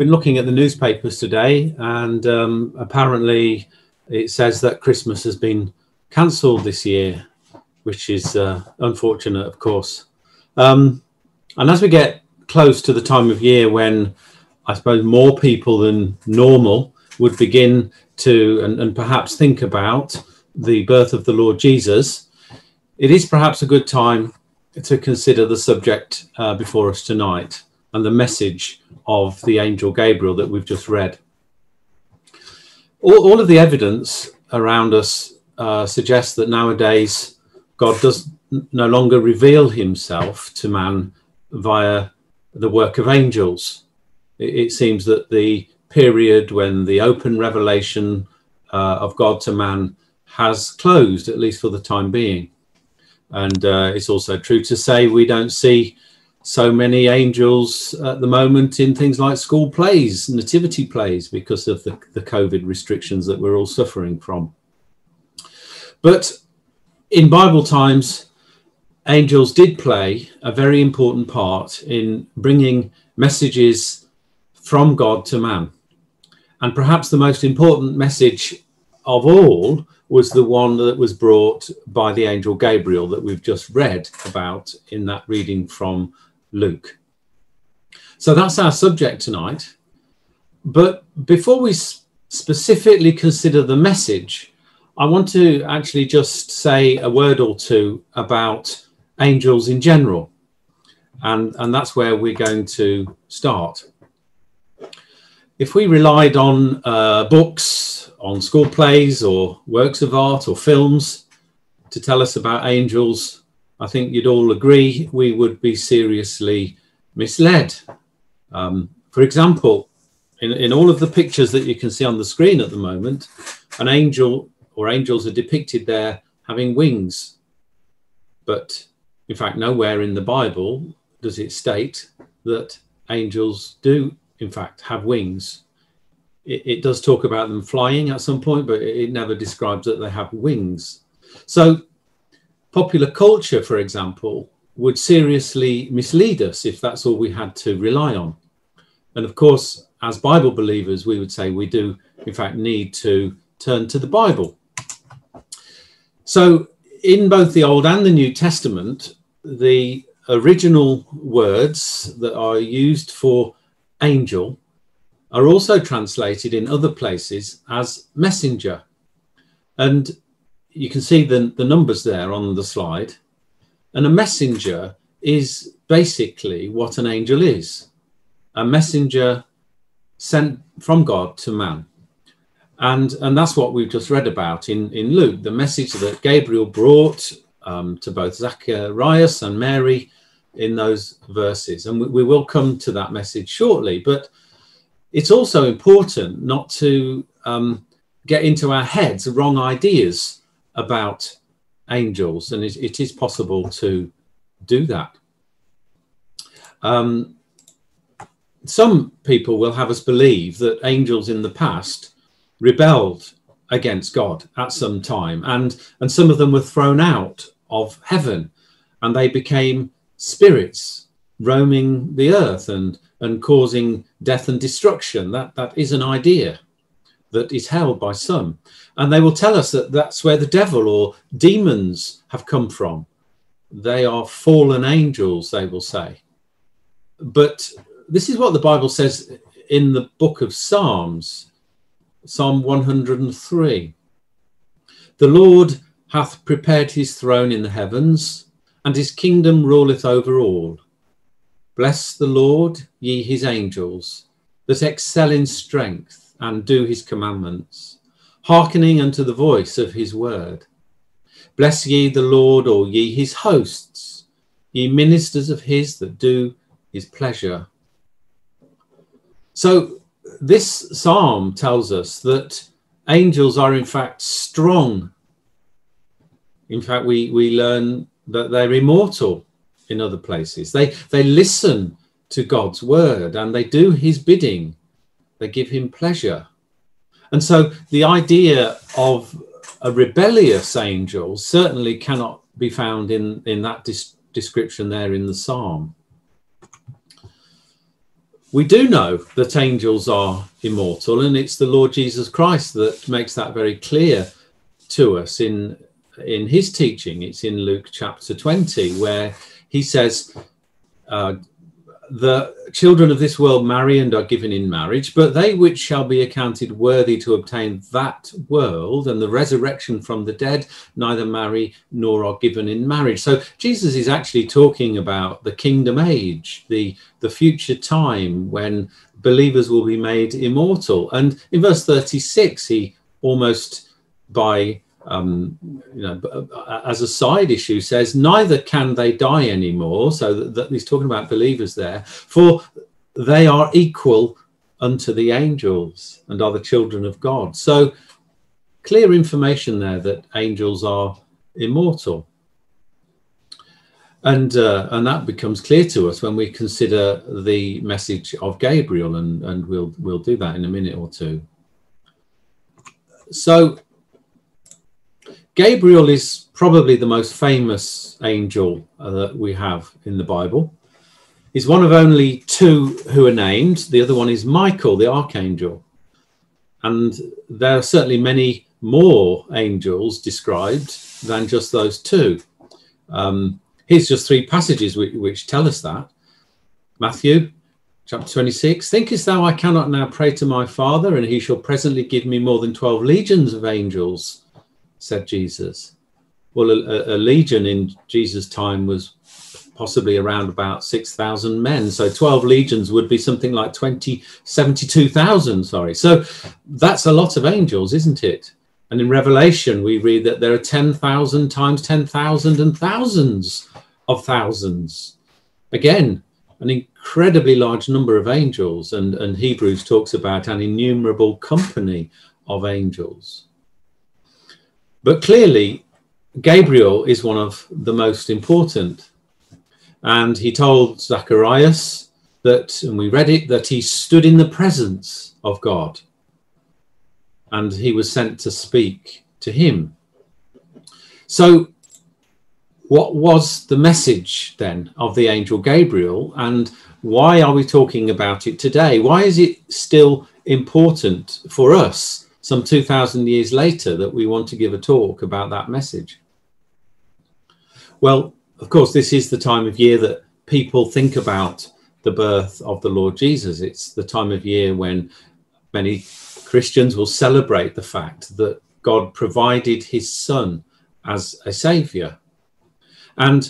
been looking at the newspapers today, and um, apparently it says that Christmas has been cancelled this year, which is uh, unfortunate, of course. Um, and as we get close to the time of year when I suppose more people than normal would begin to and, and perhaps think about the birth of the Lord Jesus, it is perhaps a good time to consider the subject uh, before us tonight and the message of the angel Gabriel that we've just read. All, all of the evidence around us uh, suggests that nowadays God does no longer reveal himself to man via the work of angels. It, it seems that the period when the open revelation uh, of God to man has closed, at least for the time being. And uh, it's also true to say we don't see so many angels at the moment in things like school plays, nativity plays, because of the, the COVID restrictions that we're all suffering from. But in Bible times, angels did play a very important part in bringing messages from God to man. And perhaps the most important message of all was the one that was brought by the angel Gabriel that we've just read about in that reading from Luke. So that's our subject tonight. But before we specifically consider the message, I want to actually just say a word or two about angels in general. And, and that's where we're going to start. If we relied on uh, books on school plays or works of art or films to tell us about angels, I think you'd all agree we would be seriously misled. Um, for example, in, in all of the pictures that you can see on the screen at the moment, an angel or angels are depicted there having wings. But in fact, nowhere in the Bible does it state that angels do, in fact, have wings it, it, does talk about them flying at some point, but it, it never describes that they have wings. So, popular culture, for example, would seriously mislead us if that's all we had to rely on. And of course, as Bible believers, we would say we do, in fact, need to turn to the Bible. So, in both the Old and the New Testament, the original words that are used for angel are also translated in other places as messenger. And you can see the, the numbers there on the slide. And a messenger is basically what an angel is a messenger sent from God to man. And, and that's what we've just read about in, in Luke, the message that Gabriel brought um, to both Zacharias and Mary in those verses. And we, we will come to that message shortly. But it's also important not to um, get into our heads wrong ideas about angels, and it, it is possible to do that. Um, some people will have us believe that angels in the past rebelled against God at some time, and, and some of them were thrown out of heaven, and they became spirits roaming the earth and and causing death and destruction. That, that is an idea that is held by some. And they will tell us that that's where the devil or demons have come from. They are fallen angels, they will say. But this is what the Bible says in the book of Psalms, Psalm 103. The Lord hath prepared his throne in the heavens, and his kingdom ruleth over all. Bless the Lord, ye his angels, that excel in strength and do his commandments, hearkening unto the voice of his word. Bless ye the Lord, all ye his hosts, ye ministers of his that do his pleasure. So, this psalm tells us that angels are in fact strong. In fact, we, we learn that they're immortal in other places. They they listen to God's word and they do his bidding. They give him pleasure. And so the idea of a rebellious angel certainly cannot be found in, in that description there in the psalm. we do know that angels are immortal, and it's the Lord Jesus Christ that makes that very clear to us in in his teaching. It's in Luke chapter 20, where he says, uh, the children of this world marry and are given in marriage, but they which shall be accounted worthy to obtain that world and the resurrection from the dead neither marry nor are given in marriage. So Jesus is actually talking about the kingdom age, the, the future time when believers will be made immortal. And in verse 36, he almost by um, you know, uh, as a side issue, says neither can they die anymore. So that, that he's talking about believers there, for they are equal unto the angels and are the children of God. So clear information there that angels are immortal. And, uh, and that becomes clear to us when we consider the message of Gabriel, and, and we'll, we'll do that in a minute or two. So Gabriel is probably the most famous angel uh, that we have in the Bible. He's one of only two who are named. The other one is Michael, the archangel. And there are certainly many more angels described than just those two. Um, here's just three passages which, which tell us that. Matthew chapter 26 Thinkest thou I cannot now pray to my Father, and he shall presently give me more than 12 legions of angels? Said Jesus. Well, a, a legion in Jesus' time was possibly around about 6,000 men. So 12 legions would be something like 20, 72,000, sorry. So that's a lot of angels, isn't it? And in Revelation, we read that there are 10,000 times 10,000 and thousands of thousands. Again, an incredibly large number of angels. And, and Hebrews talks about an innumerable company of angels. But clearly, Gabriel is one of the most important. And he told Zacharias that, and we read it, that he stood in the presence of God and he was sent to speak to him. So, what was the message then of the angel Gabriel, and why are we talking about it today? Why is it still important for us some 2,000 years later that we want to give a talk about that message? Well, of course, this is the time of year that people think about the birth of the Lord Jesus. It's the time of year when many Christians will celebrate the fact that God provided his son as a savior. And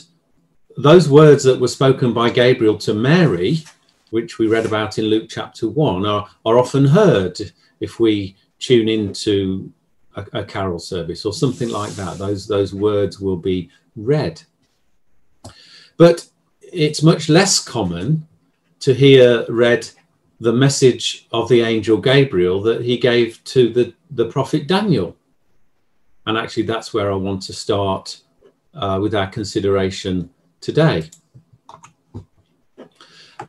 those words that were spoken by Gabriel to Mary, which we read about in Luke chapter 1, are, are often heard if we tune into a, a carol service or something like that. Those, those words will be read. But it's much less common to hear read the message of the angel Gabriel that he gave to the, the prophet Daniel. And actually, that's where I want to start uh, with our consideration today.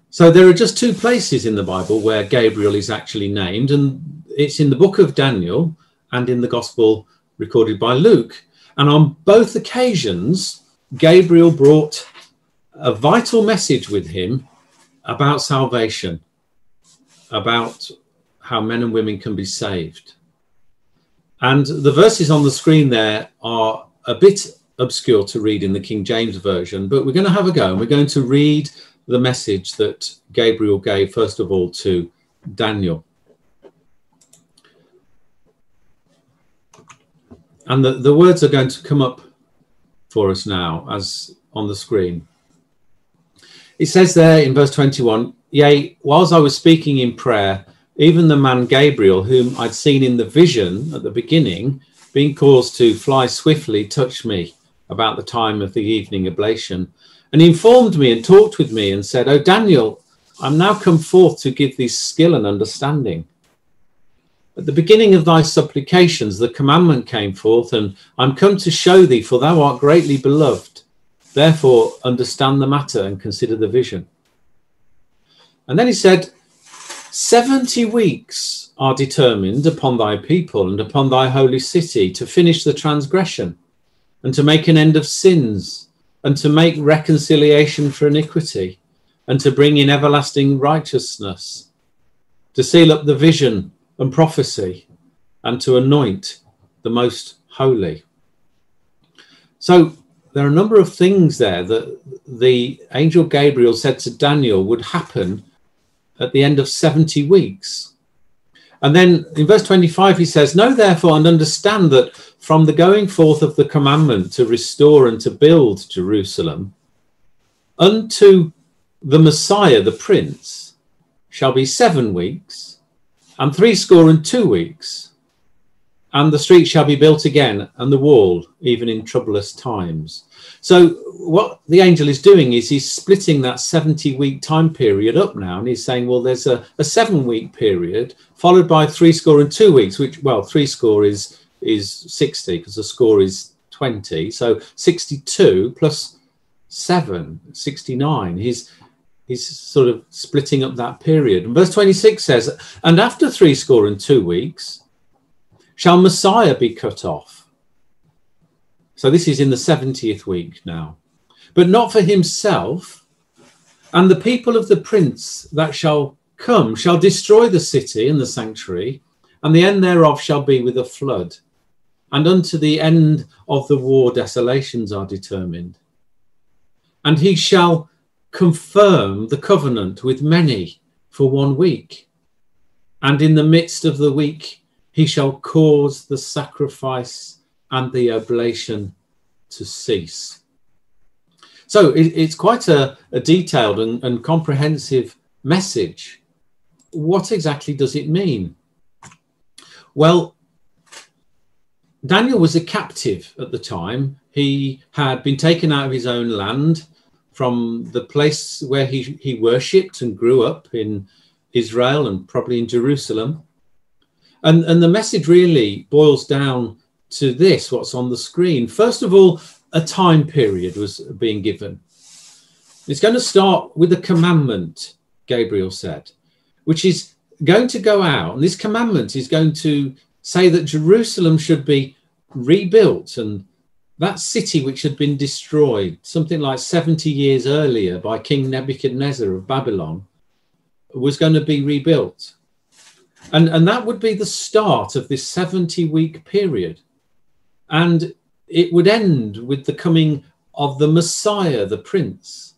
So, there are just two places in the Bible where Gabriel is actually named, and it's in the book of Daniel and in the gospel recorded by Luke. And on both occasions, Gabriel brought a vital message with him about salvation, about how men and women can be saved. And the verses on the screen there are a bit obscure to read in the King James Version, but we're going to have a go and we're going to read the message that Gabriel gave, first of all, to Daniel. And the, the words are going to come up for us now as on the screen. It says there in verse 21 Yea, whilst I was speaking in prayer, even the man Gabriel, whom I'd seen in the vision at the beginning, being caused to fly swiftly, touched me about the time of the evening oblation. And informed me and talked with me and said, O Daniel, I'm now come forth to give thee skill and understanding. At the beginning of thy supplications, the commandment came forth, and I'm come to show thee, for thou art greatly beloved. Therefore, understand the matter and consider the vision. And then he said, Seventy weeks are determined upon thy people and upon thy holy city to finish the transgression, and to make an end of sins, and to make reconciliation for iniquity and to bring in everlasting righteousness, to seal up the vision and prophecy, and to anoint the most holy. So there are a number of things there that the angel Gabriel said to Daniel would happen at the end of 70 weeks. And then in verse 25, he says, Know therefore and understand that from the going forth of the commandment to restore and to build Jerusalem unto the Messiah, the Prince, shall be seven weeks and threescore and two weeks and the street shall be built again, and the wall, even in troublous times. So, what the angel is doing is he's splitting that 70 week time period up now, and he's saying, well, there's a, a seven week period followed by three score and two weeks, which, well, three score is is 60 because the score is 20. So 62 plus seven, 69. He's he's sort of splitting up that period. And verse 26 says, And after three score and two weeks, Shall Messiah be cut off? So this is in the 70th week now. But not for himself. And the people of the prince that shall come shall destroy the city and the sanctuary, and the end thereof shall be with a flood. And unto the end of the war desolations are determined. And he shall confirm the covenant with many for one week. And in the midst of the week he shall cause the sacrifice and the oblation to cease. So it, it's quite a, a detailed and, and comprehensive message. What exactly does it mean? Well, Daniel was a captive at the time. He had been taken out of his own land from the place where he, he worshipped and grew up in Israel and probably in Jerusalem. And, and the message really boils down to this what's on the screen. First of all, a time period was being given. It's going to start with a commandment, Gabriel said, which is going to go out. And this commandment is going to say that Jerusalem should be rebuilt and that city which had been destroyed something like 70 years earlier by King Nebuchadnezzar of Babylon was going to be rebuilt. And, and that would be the start of this 70 week period. And it would end with the coming of the Messiah, the Prince.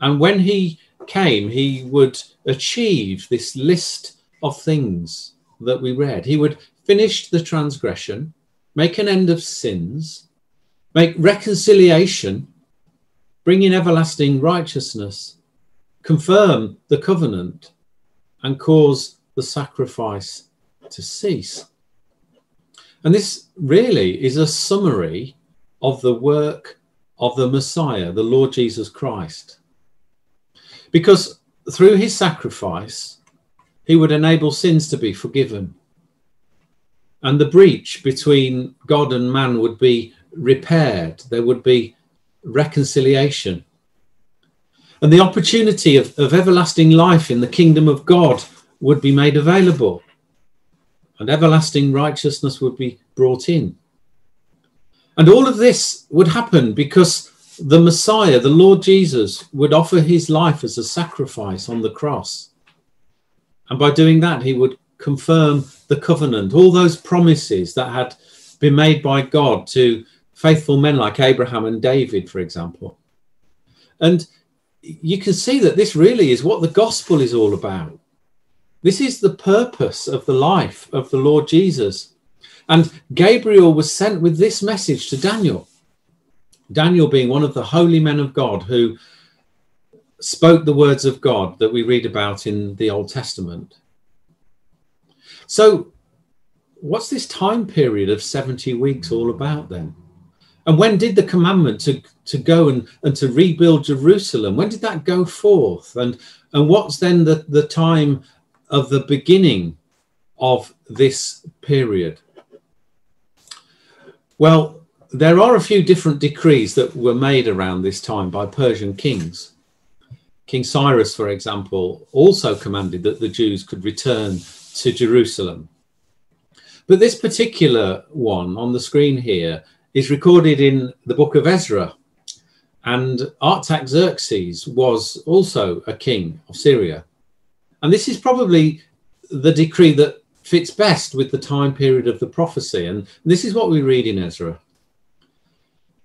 And when he came, he would achieve this list of things that we read. He would finish the transgression, make an end of sins, make reconciliation, bring in everlasting righteousness, confirm the covenant, and cause the sacrifice to cease. And this really is a summary of the work of the Messiah, the Lord Jesus Christ. Because through his sacrifice, he would enable sins to be forgiven. And the breach between God and man would be repaired. There would be reconciliation. And the opportunity of, of everlasting life in the kingdom of God would be made available and everlasting righteousness would be brought in. And all of this would happen because the Messiah, the Lord Jesus, would offer his life as a sacrifice on the cross. And by doing that, he would confirm the covenant, all those promises that had been made by God to faithful men like Abraham and David, for example. And you can see that this really is what the gospel is all about. This is the purpose of the life of the Lord Jesus. And Gabriel was sent with this message to Daniel. Daniel being one of the holy men of God who spoke the words of God that we read about in the Old Testament. So, what's this time period of 70 weeks all about then? And when did the commandment to, to go and, and to rebuild Jerusalem, when did that go forth? And, and what's then the, the time of the beginning of this period? Well, there are a few different decrees that were made around this time by Persian kings. King Cyrus, for example, also commanded that the Jews could return to Jerusalem. But this particular one on the screen here is recorded in the book of Ezra. And Artaxerxes was also a king of Syria. And this is probably the decree that fits best with the time period of the prophecy. And this is what we read in Ezra.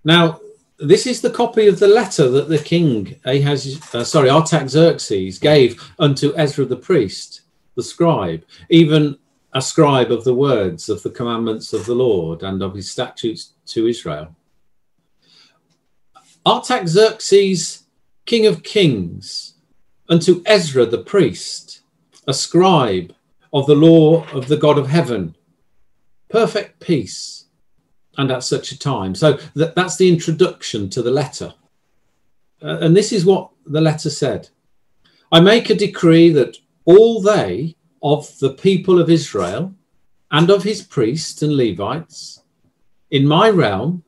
Now, this is the copy of the letter that the king Ahaz, uh, sorry, Artaxerxes gave unto Ezra the priest, the scribe, even a scribe of the words of the commandments of the Lord and of his statutes to Israel. Artaxerxes, king of kings, unto Ezra the priest, a scribe of the law of the God of heaven, perfect peace, and at such a time. So that, that's the introduction to the letter. Uh, and this is what the letter said I make a decree that all they of the people of Israel and of his priests and Levites in my realm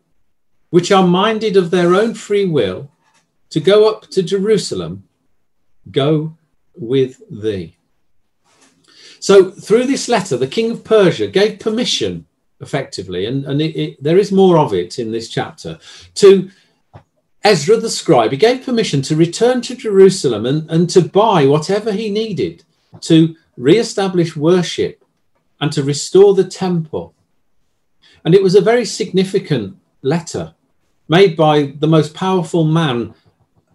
which are minded of their own free will to go up to Jerusalem, go with thee. So, through this letter, the king of Persia gave permission, effectively, and, and it, it, there is more of it in this chapter, to Ezra the scribe. He gave permission to return to Jerusalem and, and to buy whatever he needed to re establish worship and to restore the temple. And it was a very significant letter made by the most powerful man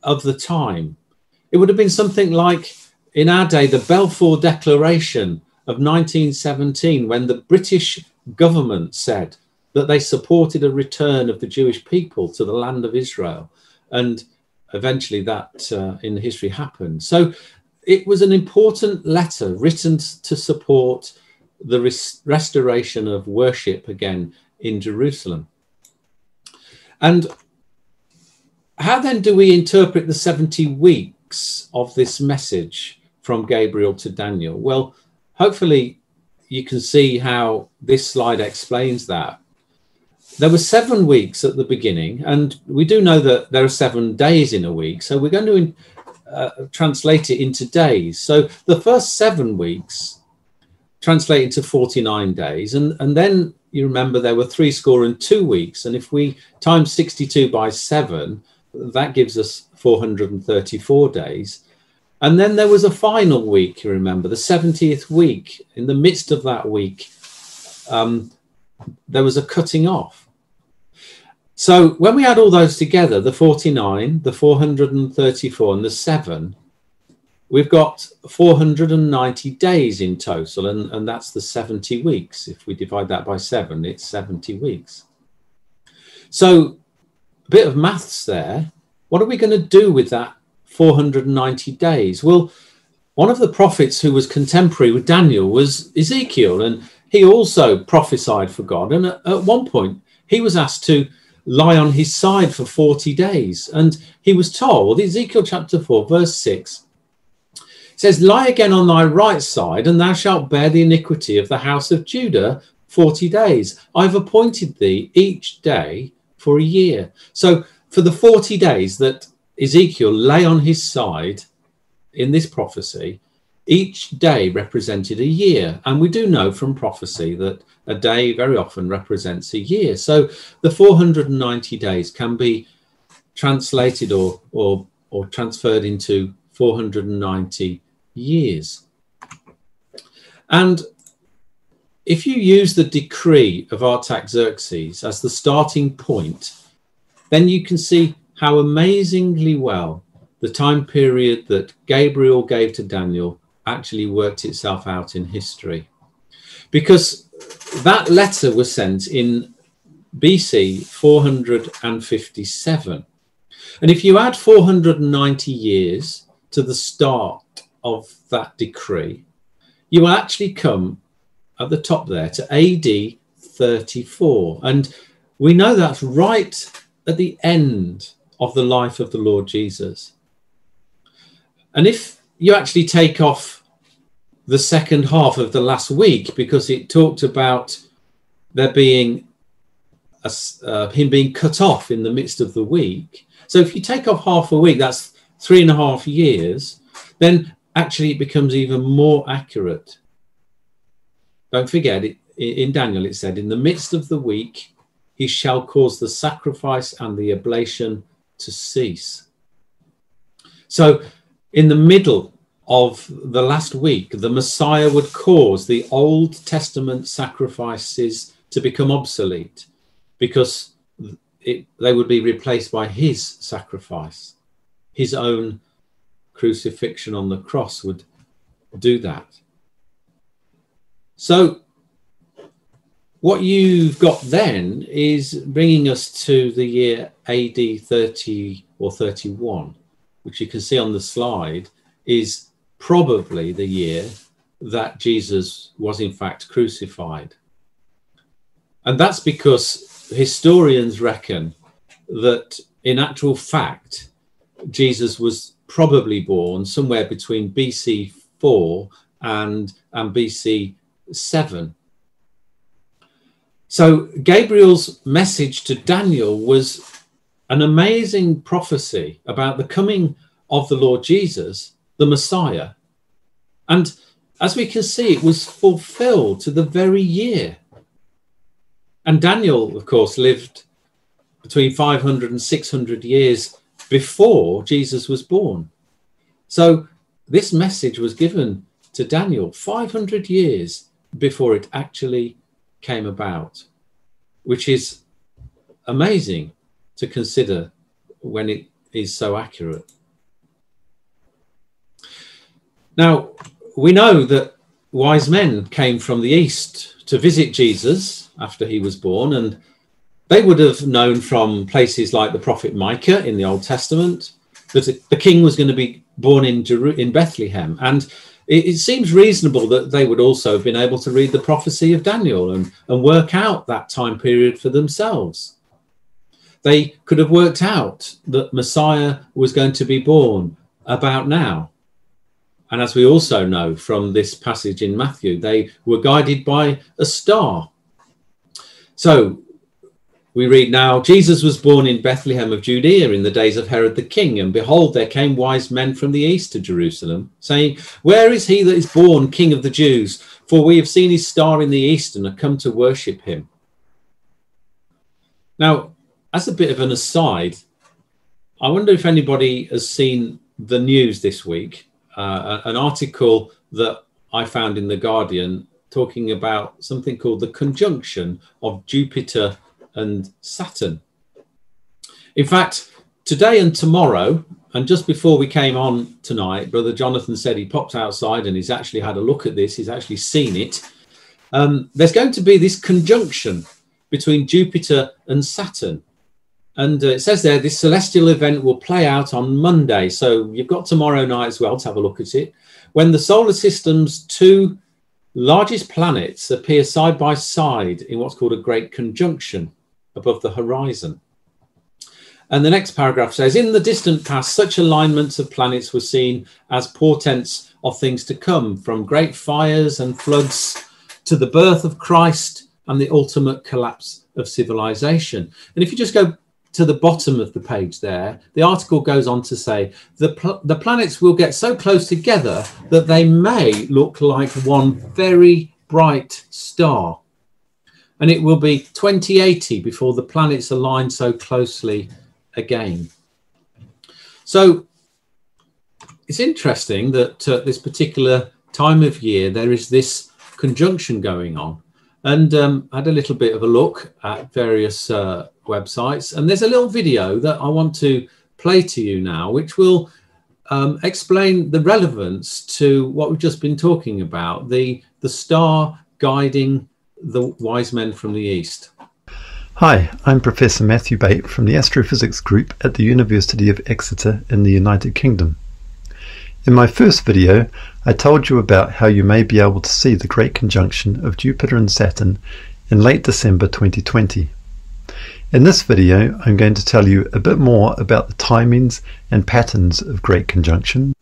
of the time. It would have been something like, in our day, the Balfour Declaration of 1917, when the British government said that they supported a return of the Jewish people to the land of Israel. And eventually that uh, in history happened. So it was an important letter written to support the res- restoration of worship again in Jerusalem. And how then do we interpret the 70 weeks of this message from Gabriel to Daniel? Well, hopefully you can see how this slide explains that. There were seven weeks at the beginning, and we do know that there are seven days in a week. So we're going to uh, translate it into days. So the first seven weeks translate into 49 days, and, and then you remember there were three score and two weeks. And if we times 62 by seven, that gives us 434 days. And then there was a final week, you remember, the 70th week. In the midst of that week, um, there was a cutting off. So when we add all those together, the 49, the 434, and the 7, we've got 490 days in total, and, and that's the 70 weeks. If we divide that by seven, it's 70 weeks. So, a bit of maths there. What are we going to do with that 490 days? Well, one of the prophets who was contemporary with Daniel was Ezekiel, and he also prophesied for God. And at, at one point, he was asked to lie on his side for 40 days. And he was told, Ezekiel chapter 4, verse 6, says, Lie again on thy right side, and thou shalt bear the iniquity of the house of Judah 40 days. I've appointed thee each day for a year. So, for the 40 days that Ezekiel lay on his side in this prophecy, each day represented a year. And we do know from prophecy that a day very often represents a year. So the 490 days can be translated or, or, or transferred into 490 years. And if you use the decree of Artaxerxes as the starting point, then you can see how amazingly well the time period that Gabriel gave to Daniel actually worked itself out in history. Because that letter was sent in BC 457. And if you add 490 years to the start of that decree, you will actually come at the top there to AD 34. And we know that's right at the end of the life of the Lord Jesus. And if you actually take off the second half of the last week, because it talked about there being a, uh, him being cut off in the midst of the week. So if you take off half a week, that's three and a half years. Then actually it becomes even more accurate. Don't forget, it, in Daniel it said, In the midst of the week, he shall cause the sacrifice and the oblation to cease. So, in the middle of the last week, the Messiah would cause the Old Testament sacrifices to become obsolete because it, they would be replaced by his sacrifice. His own crucifixion on the cross would do that. So, what you've got then is bringing us to the year AD 30 or 31, which you can see on the slide is probably the year that Jesus was in fact crucified. And that's because historians reckon that in actual fact, Jesus was probably born somewhere between BC 4 and, and BC 7. So Gabriel's message to Daniel was an amazing prophecy about the coming of the Lord Jesus, the Messiah. And as we can see, it was fulfilled to the very year. And Daniel, of course, lived between 500 and 600 years before Jesus was born. So this message was given to Daniel 500 years before it actually came about, which is amazing to consider when it is so accurate. Now, we know that wise men came from the east to visit Jesus after he was born, and they would have known from places like the prophet Micah in the Old Testament that the king was going to be born in, Jeru- in Bethlehem. And it, it, seems reasonable that they would also have been able to read the prophecy of Daniel and, and work out that time period for themselves. They could have worked out that Messiah was going to be born about now. And as we also know from this passage in Matthew, they were guided by a star. So we read now Jesus was born in Bethlehem of Judea in the days of Herod the king, and behold, there came wise men from the east to Jerusalem, saying, Where is he that is born king of the Jews? For we have seen his star in the east and are come to worship him. Now, as a bit of an aside, I wonder if anybody has seen the news this week, uh, an article that I found in The Guardian talking about something called the conjunction of Jupiter and Saturn. In fact, today and tomorrow, and just before we came on tonight, Brother Jonathan said he popped outside and he's actually had a look at this, he's actually seen it. Um, there's going to be this conjunction between Jupiter and Saturn. And uh, it says there, this celestial event will play out on Monday. So you've got tomorrow night as well to have a look at it. When the solar system's two largest planets appear side by side in what's called a great conjunction above the horizon. And the next paragraph says In the distant past, such alignments of planets were seen as portents of things to come, from great fires and floods to the birth of Christ and the ultimate collapse of civilization. And if you just go to the bottom of the page there, the article goes on to say the, pl- the planets will get so close together that they may look like one very bright star and it will be 2080 before the planets align so closely again. So it's interesting that uh, this particular time of year there is this conjunction going on. And um, I had a little bit of a look at various uh, websites, and there's a little video that I want to play to you now, which will um, explain the relevance to what we've just been talking about the the star guiding the wise men from the east. Hi, I'm Professor Matthew Bate from the Astrophysics Group at the University of Exeter in the United Kingdom. In my first video, I told you about how you may be able to see the Great Conjunction of Jupiter and Saturn in late December 2020. In this video, I'm going to tell you a bit more about the timings and patterns of Great Conjunction,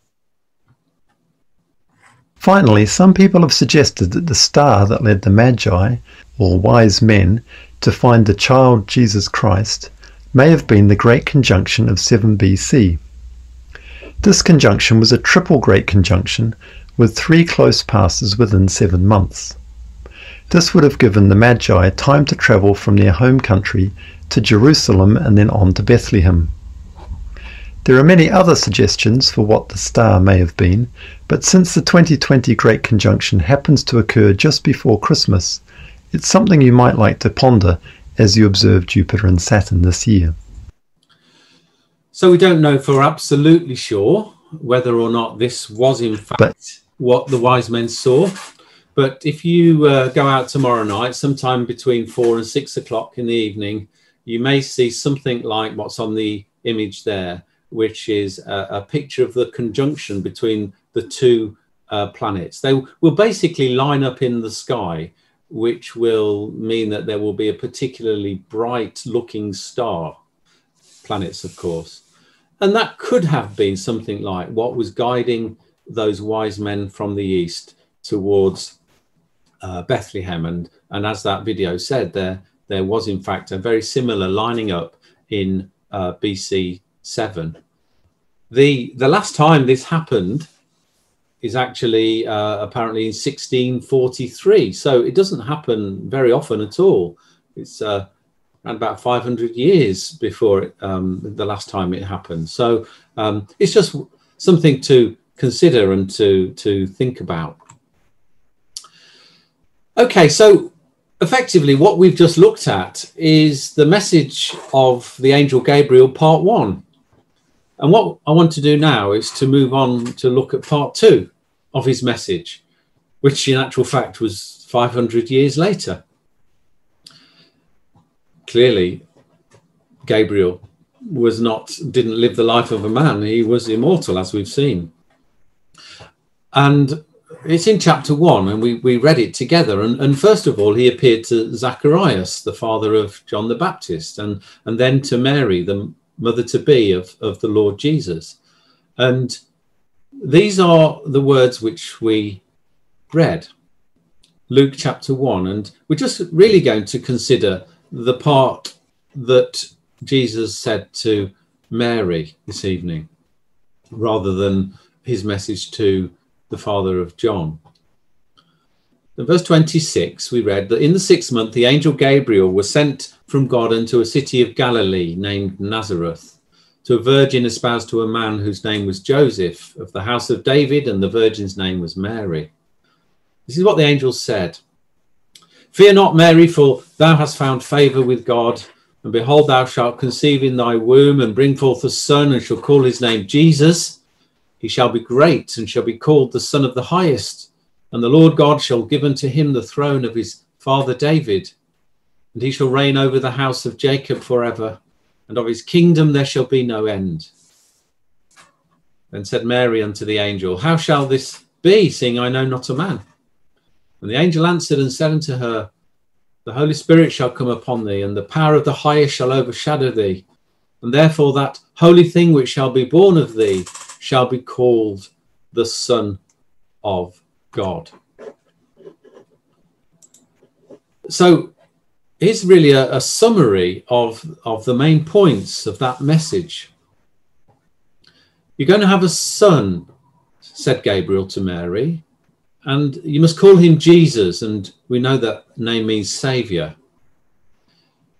Finally, some people have suggested that the star that led the Magi, or wise men, to find the child Jesus Christ may have been the Great Conjunction of 7 BC. This conjunction was a triple Great Conjunction with three close passes within seven months. This would have given the Magi time to travel from their home country to Jerusalem and then on to Bethlehem. There are many other suggestions for what the star may have been, but since the 2020 Great Conjunction happens to occur just before Christmas, it's something you might like to ponder as you observe Jupiter and Saturn this year. So we don't know for absolutely sure whether or not this was in fact but, what the wise men saw. But if you uh, go out tomorrow night, sometime between four and six o'clock in the evening, you may see something like what's on the image there, which is a, a picture of the conjunction between the two uh, planets. They will basically line up in the sky, which will mean that there will be a particularly bright looking star. Planets, of course. And that could have been something like what was guiding those wise men from the east towards uh, Bethlehem. And, and as that video said, there, there was in fact a very similar lining up in uh, BC 7. The, the last time this happened is actually uh, apparently in 1643. So it doesn't happen very often at all. It's uh, around about 500 years before it, um, the last time it happened. So um, it's just something to consider and to, to think about. Okay, so effectively what we've just looked at is the message of the angel Gabriel, part one. And what I want to do now is to move on to look at part two of his message, which in actual fact was 500 years later. Clearly Gabriel was not didn't live the life of a man. He was immortal as we've seen. And it's in chapter one and we, we read it together. And, and first of all he appeared to zacharias the father of john the baptist and and then to mary the mother to be of, of the lord jesus and these are the words which we read luke chapter 1 and we're just really going to consider the part that Jesus said to Mary this evening, rather than his message to the father of John. In verse 26, we read that in the sixth month, the angel Gabriel was sent from God into a city of Galilee named Nazareth to a virgin espoused to a man whose name was Joseph of the house of David, and the virgin's name was Mary. This is what the angel said Fear not, Mary, for thou hast found favour with God. And behold, thou shalt conceive in thy womb and bring forth a son, and shall call his name Jesus. He shall be great and shall be called the Son of the Highest. And the Lord God shall give unto him the throne of his father David. And he shall reign over the house of Jacob forever, and of his kingdom there shall be no end. Then said Mary unto the angel, How shall this be, seeing I know not a man? And the angel answered and said unto her, The Holy Spirit shall come upon thee, and the power of the highest shall overshadow thee. And therefore that holy thing which shall be born of thee shall be called the Son of God. So here's really a, a summary of, of the main points of that message. You're going to have a son, said Gabriel to Mary, and you must call him Jesus, and we know that name means Savior.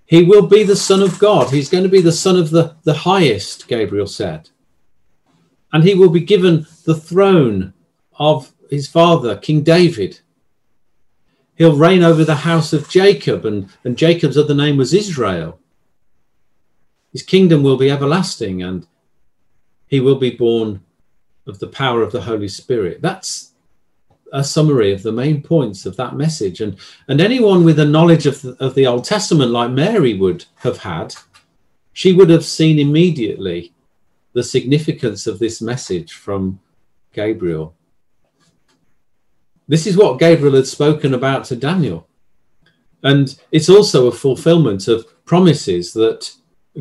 He will be the Son of God. He's going to be the Son of the, the highest, Gabriel said. And he will be given the throne of his father, King David. He'll reign over the house of Jacob, and, and Jacob's other name was Israel. His kingdom will be everlasting, and he will be born of the power of the Holy Spirit. That's a summary of the main points of that message. And, and anyone with a knowledge of the, of the Old Testament, like Mary would have had, she would have seen immediately the significance of this message from Gabriel. This is what Gabriel had spoken about to Daniel. And it's also a fulfillment of promises that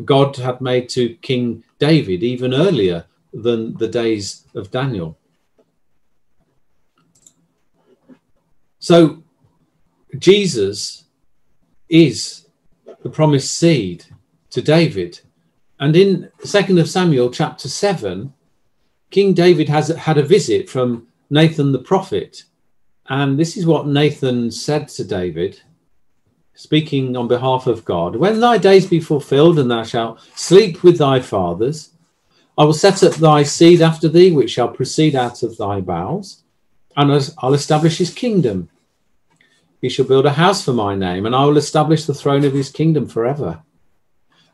God had made to King David even earlier than the days of Daniel. So Jesus is the promised seed to David. And in 2nd of Samuel chapter 7, King David has had a visit from Nathan the prophet. And this is what Nathan said to David, speaking on behalf of God When thy days be fulfilled, and thou shalt sleep with thy fathers, I will set up thy seed after thee, which shall proceed out of thy bowels, and I'll establish his kingdom. He shall build a house for my name, and I will establish the throne of his kingdom forever.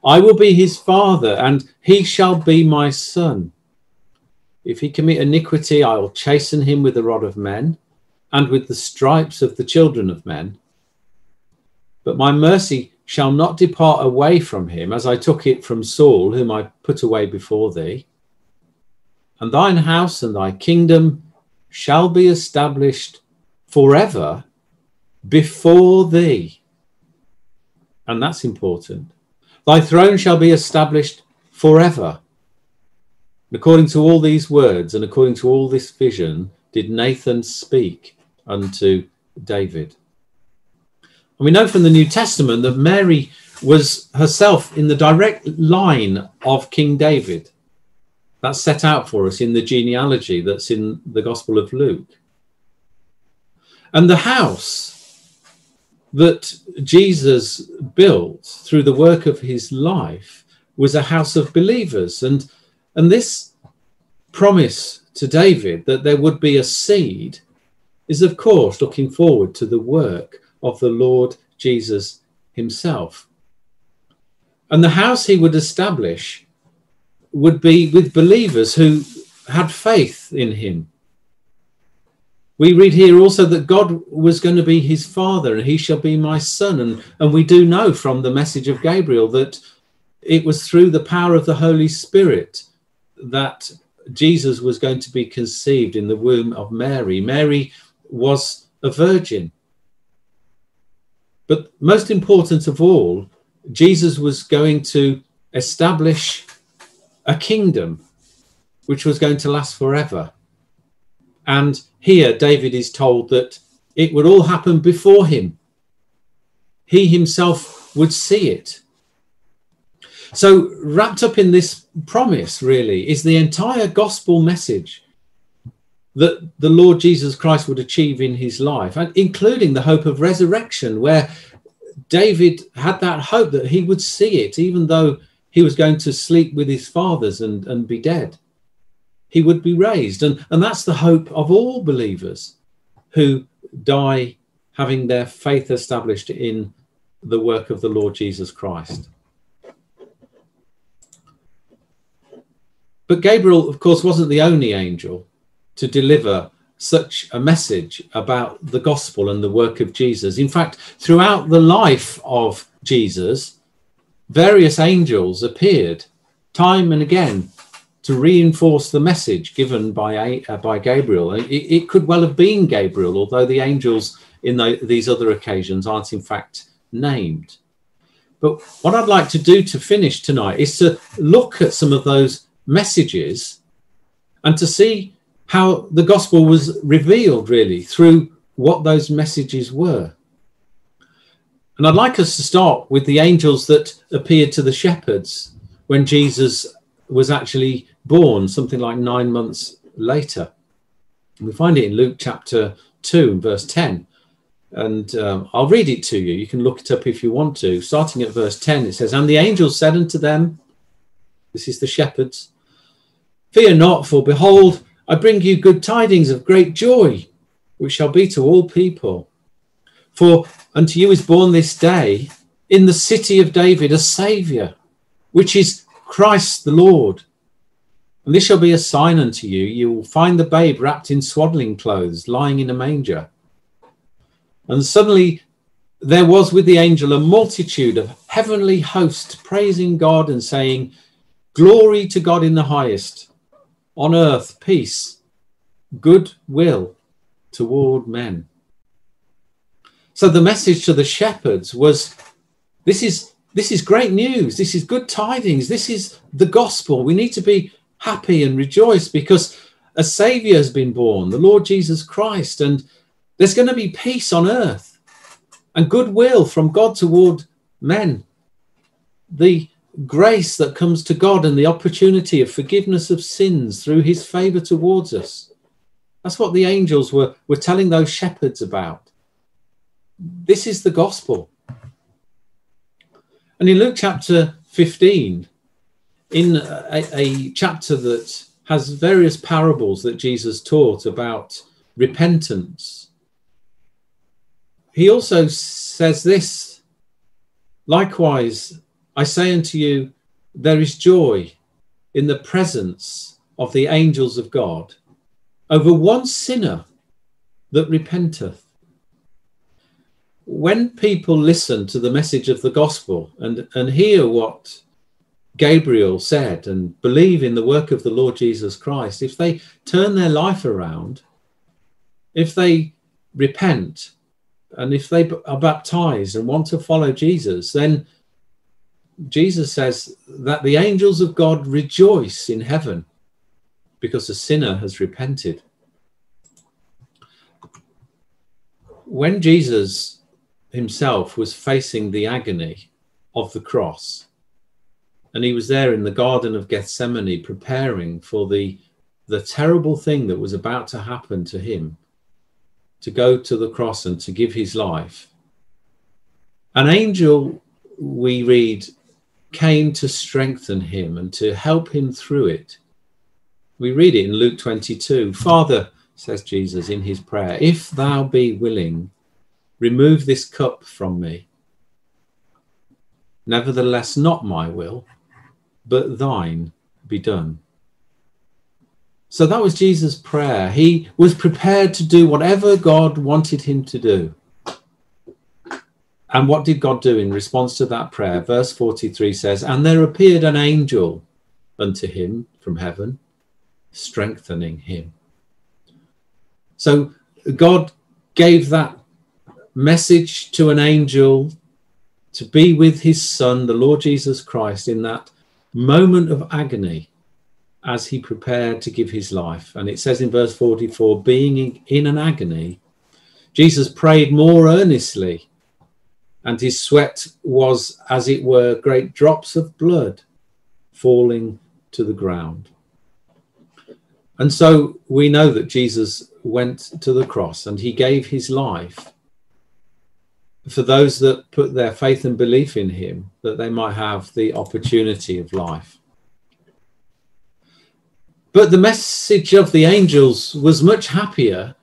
I will be his father, and he shall be my son. If he commit iniquity, I will chasten him with the rod of men, and with the stripes of the children of men. But my mercy shall not depart away from him, as I took it from Saul, whom I put away before thee. And thine house and thy kingdom shall be established forever before thee. And that's important. Thy throne shall be established forever. according to all these words and according to all this vision, did Nathan speak unto David. And we know from the New Testament that Mary was herself in the direct line of King David. That's set out for us in the genealogy that's in the Gospel of Luke. And the house that Jesus built through the work of his life was a house of believers. And, and this promise to David that there would be a seed is, of course, looking forward to the work of the Lord Jesus himself. And the house he would establish would be with believers who had faith in him we read here also that God was going to be his father and he shall be my son. And, and we do know from the message of Gabriel that it was through the power of the Holy Spirit that Jesus was going to be conceived in the womb of Mary. Mary was a virgin. But most important of all, Jesus was going to establish a kingdom which was going to last forever. And here, David is told that it would all happen before him. He himself would see it. So, wrapped up in this promise, really, is the entire gospel message that the Lord Jesus Christ would achieve in his life, and including the hope of resurrection, where David had that hope that he would see it, even though he was going to sleep with his fathers and, and be dead he would be raised. And, and that's the hope of all believers who die having their faith established in the work of the Lord Jesus Christ. But Gabriel, of course, wasn't the only angel to deliver such a message about the gospel and the work of Jesus. In fact, throughout the life of Jesus, various angels appeared time and again to reinforce the message given by uh, by Gabriel. It, it, could well have been Gabriel, although the angels in the, these other occasions aren't in fact named. But what I'd like to do to finish tonight is to look at some of those messages and to see how the gospel was revealed really through what those messages were. And I'd like us to start with the angels that appeared to the shepherds when Jesus was actually born something like nine months later. We find it in Luke chapter 2, verse 10. And um, I'll read it to you. You can look it up if you want to. Starting at verse 10, it says, And the angel said unto them, This is the shepherds, Fear not, for behold, I bring you good tidings of great joy, which shall be to all people. For unto you is born this day in the city of David a Saviour, which is Christ the Lord. And this shall be a sign unto you. You will find the babe wrapped in swaddling clothes, lying in a manger. And suddenly there was with the angel a multitude of heavenly hosts praising God and saying, Glory to God in the highest, on earth peace, good will toward men. So the message to the shepherds was this is this is great news. This is good tidings. This is the gospel. We need to be happy and rejoice because a Savior has been born, the Lord Jesus Christ, and there's going to be peace on earth and goodwill from God toward men. The grace that comes to God and the opportunity of forgiveness of sins through his favor towards us. That's what the angels were, were telling those shepherds about. This is the gospel. And in Luke chapter 15, in a, a chapter that has various parables that Jesus taught about repentance. He also says this Likewise, I say unto you, there is joy in the presence of the angels of God over one sinner that repenteth. When people listen to the message of the gospel and, and hear what Gabriel said and believe in the work of the Lord Jesus Christ, if they turn their life around, if they repent, and if they are baptized and want to follow Jesus, then Jesus says that the angels of God rejoice in heaven because a sinner has repented. When Jesus himself was facing the agony of the cross, and he was there in the Garden of Gethsemane preparing for the, the terrible thing that was about to happen to him to go to the cross and to give his life. An angel, we read, came to strengthen him and to help him through it. We read it in Luke 22 Father, says Jesus in his prayer, if thou be willing, remove this cup from me. Nevertheless, not my will, but thine be done. So that was Jesus' prayer. He was prepared to do whatever God wanted him to do. And what did God do in response to that prayer? Verse 43 says, And there appeared an angel unto him from heaven, strengthening him. So God gave that message to an angel to be with his son, the Lord Jesus Christ, in that moment of agony as he prepared to give his life. And it says in verse 44 being in an agony, Jesus prayed more earnestly, and his sweat was, as it were, great drops of blood falling to the ground. And so we know that Jesus went to the cross and he gave his life for those that put their faith and belief in him, that they might have the opportunity of life. But the message of the angels was much happier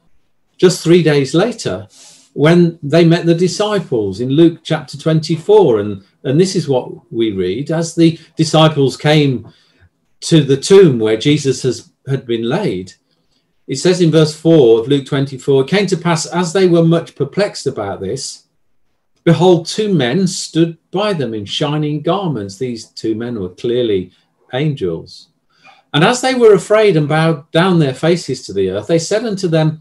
just three days later when they met the disciples in Luke chapter 24. And, and this is what we read as the disciples came to the tomb where Jesus has, had been laid. It says in verse 4 of Luke 24 it came to pass as they were much perplexed about this Behold, two men stood by them in shining garments. These two men were clearly angels. And as they were afraid and bowed down their faces to the earth, they said unto them,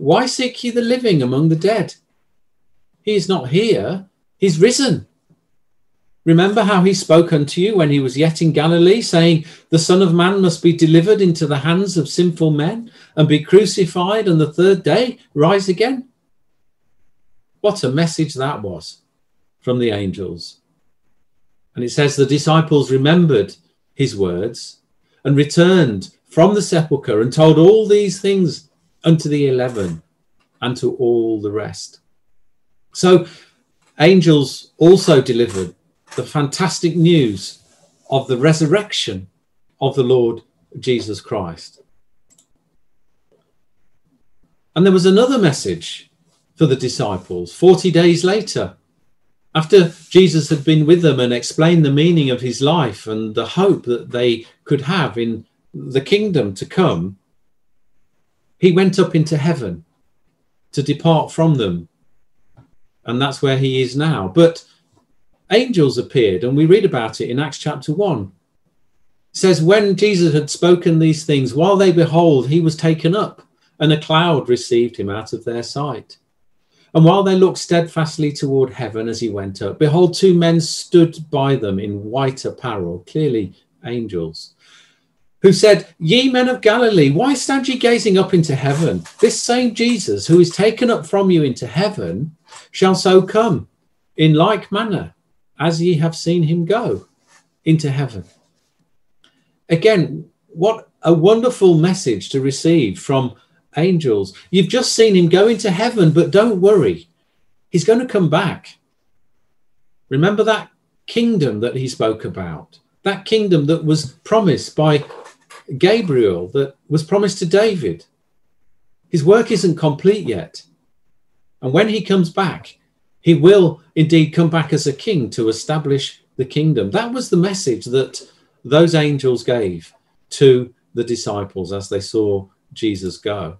Why seek ye the living among the dead? He is not here, he's risen. Remember how he spoke unto you when he was yet in Galilee, saying, The Son of Man must be delivered into the hands of sinful men and be crucified, and the third day rise again. What a message that was from the angels. And it says the disciples remembered his words and returned from the sepulchre and told all these things unto the eleven and to all the rest. So, angels also delivered the fantastic news of the resurrection of the Lord Jesus Christ. And there was another message for the disciples 40 days later. After Jesus had been with them and explained the meaning of his life and the hope that they could have in the kingdom to come, he went up into heaven to depart from them. And that's where he is now. But angels appeared, and we read about it in Acts chapter 1. It says, When Jesus had spoken these things, while they behold, he was taken up, and a cloud received him out of their sight. And while they looked steadfastly toward heaven as he went up, behold, two men stood by them in white apparel, clearly angels, who said, Ye men of Galilee, why stand ye gazing up into heaven? This same Jesus, who is taken up from you into heaven, shall so come in like manner as ye have seen him go into heaven. Again, what a wonderful message to receive from angels. You've just seen him go into heaven, but don't worry, he's going to come back. Remember that kingdom that he spoke about that kingdom that was promised by Gabriel, that was promised to David. His work isn't complete yet. And when he comes back, he will indeed come back as a king to establish the kingdom. That was the message that those angels gave to the disciples as they saw Jesus go.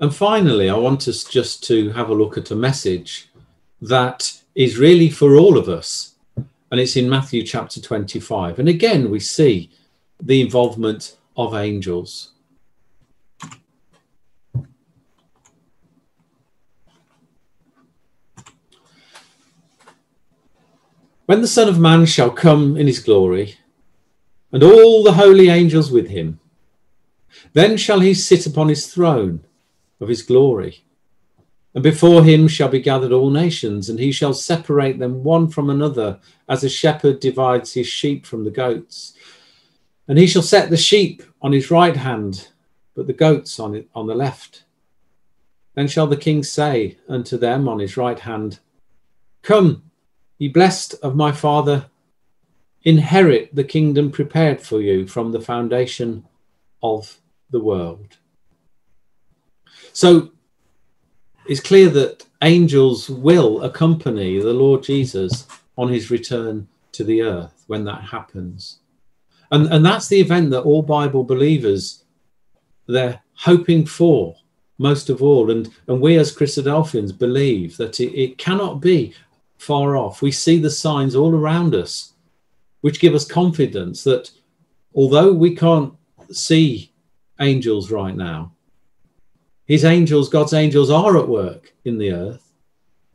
And finally, I want us just to have a look at a message that is really for all of us. And it's in Matthew chapter 25. And again, we see the involvement of angels. When the Son of Man shall come in his glory, and all the holy angels with him, then shall he sit upon his throne of his glory. And before him shall be gathered all nations, and he shall separate them one from another, as a shepherd divides his sheep from the goats. And he shall set the sheep on his right hand, but the goats on, it, on the left. Then shall the king say unto them on his right hand, Come, Ye blessed of my Father, inherit the kingdom prepared for you from the foundation of the world. So it's clear that angels will accompany the Lord Jesus on his return to the earth when that happens. And, and that's the event that all Bible believers they're hoping for most of all. And, and we as Christadelphians believe that it, it cannot be far off. We see the signs all around us, which give us confidence that although we can't see angels right now, his angels, God's angels, are at work in the earth.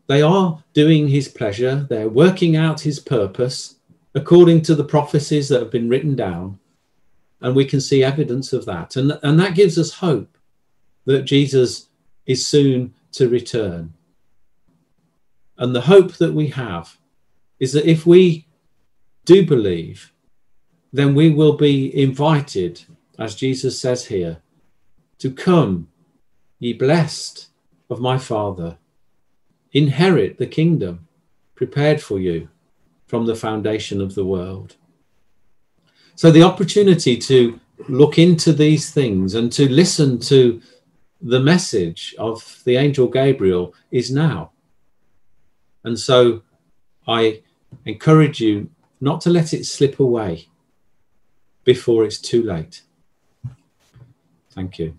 They are doing his pleasure, they're working out his purpose according to the prophecies that have been written down. And we can see evidence of that. And, and that gives us hope that Jesus is soon to return. And the hope that we have is that if we do believe, then we will be invited, as Jesus says here, to come, ye blessed of my Father, inherit the kingdom prepared for you from the foundation of the world. So, the opportunity to look into these things and to listen to the message of the angel Gabriel is now. And so I encourage you not to let it slip away before it's too late. Thank you.